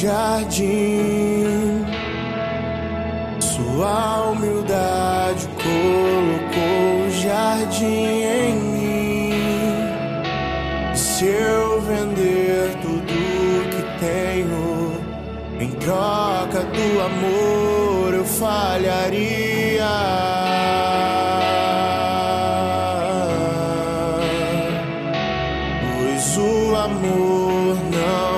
jardim. Sua humildade colocou o jardim em mim. Se eu vender tudo que tenho em troca do amor, eu falharia. Pois o amor não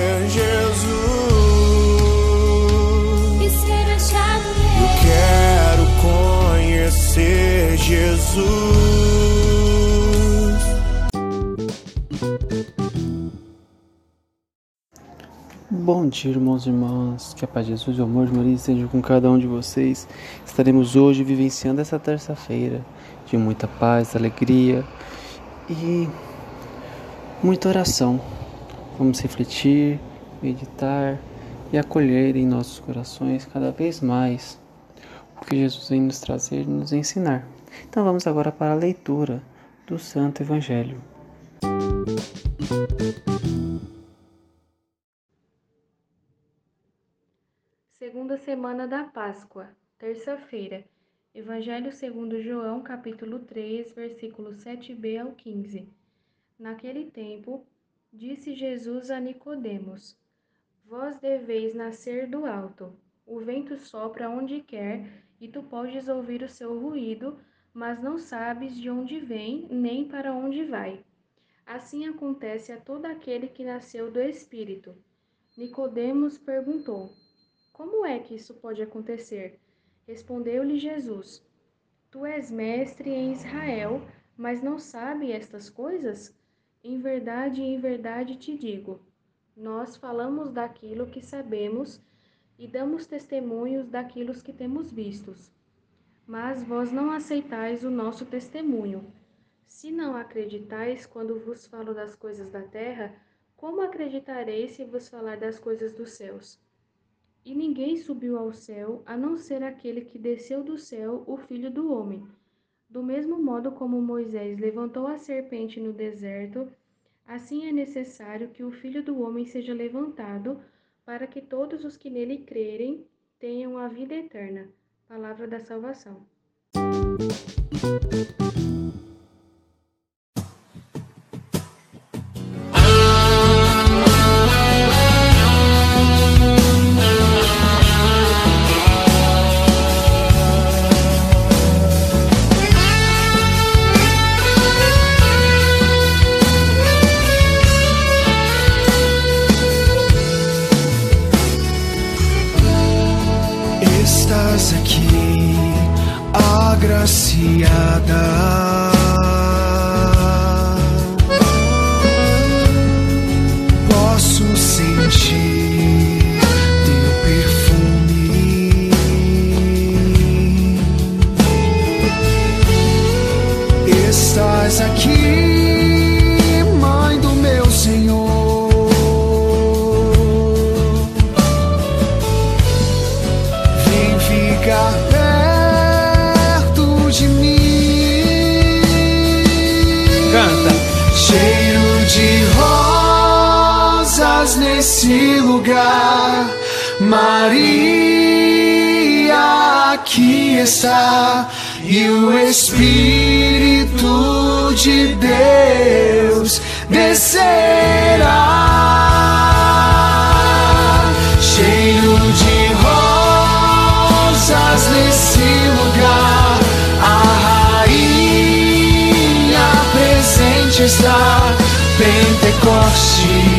Jesus. Bom dia, irmãos e irmãs. Que a paz de Jesus e o amor de Maria estejam com cada um de vocês. Estaremos hoje vivenciando essa terça-feira de muita paz, alegria e muita oração. Vamos refletir, meditar e acolher em nossos corações cada vez mais o que Jesus vem nos trazer e nos ensinar. Então vamos agora para a leitura do Santo Evangelho. Segunda semana da Páscoa, terça-feira. Evangelho segundo João, capítulo 3, versículos 7b ao 15. Naquele tempo, disse Jesus a Nicodemos: Vós deveis nascer do alto. O vento sopra onde quer, e tu podes ouvir o seu ruído, mas não sabes de onde vem, nem para onde vai. Assim acontece a todo aquele que nasceu do Espírito. Nicodemos perguntou: como é que isso pode acontecer? Respondeu-lhe Jesus: Tu és mestre em Israel, mas não sabe estas coisas? Em verdade, em verdade te digo: nós falamos daquilo que sabemos e damos testemunhos daquilo que temos vistos. Mas vós não aceitais o nosso testemunho. Se não acreditais quando vos falo das coisas da terra, como acreditareis se vos falar das coisas dos céus? E ninguém subiu ao céu, a não ser aquele que desceu do céu, o Filho do Homem. Do mesmo modo como Moisés levantou a serpente no deserto, assim é necessário que o Filho do Homem seja levantado, para que todos os que nele crerem tenham a vida eterna. Palavra da salvação. Agraciada. Canta! Cheiro de rosas nesse lugar. Maria aqui está. E o Espírito de Deus descerá. Está. Pentecoste